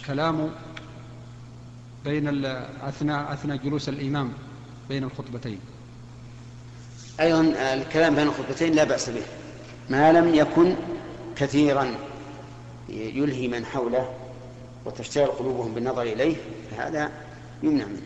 الكلام بين أثناء أثناء جلوس الإمام بين الخطبتين. أيضا آه، الكلام بين الخطبتين لا بأس به. ما لم يكن كثيرا يلهي من حوله وتشتغل قلوبهم بالنظر إليه فهذا يمنع منه.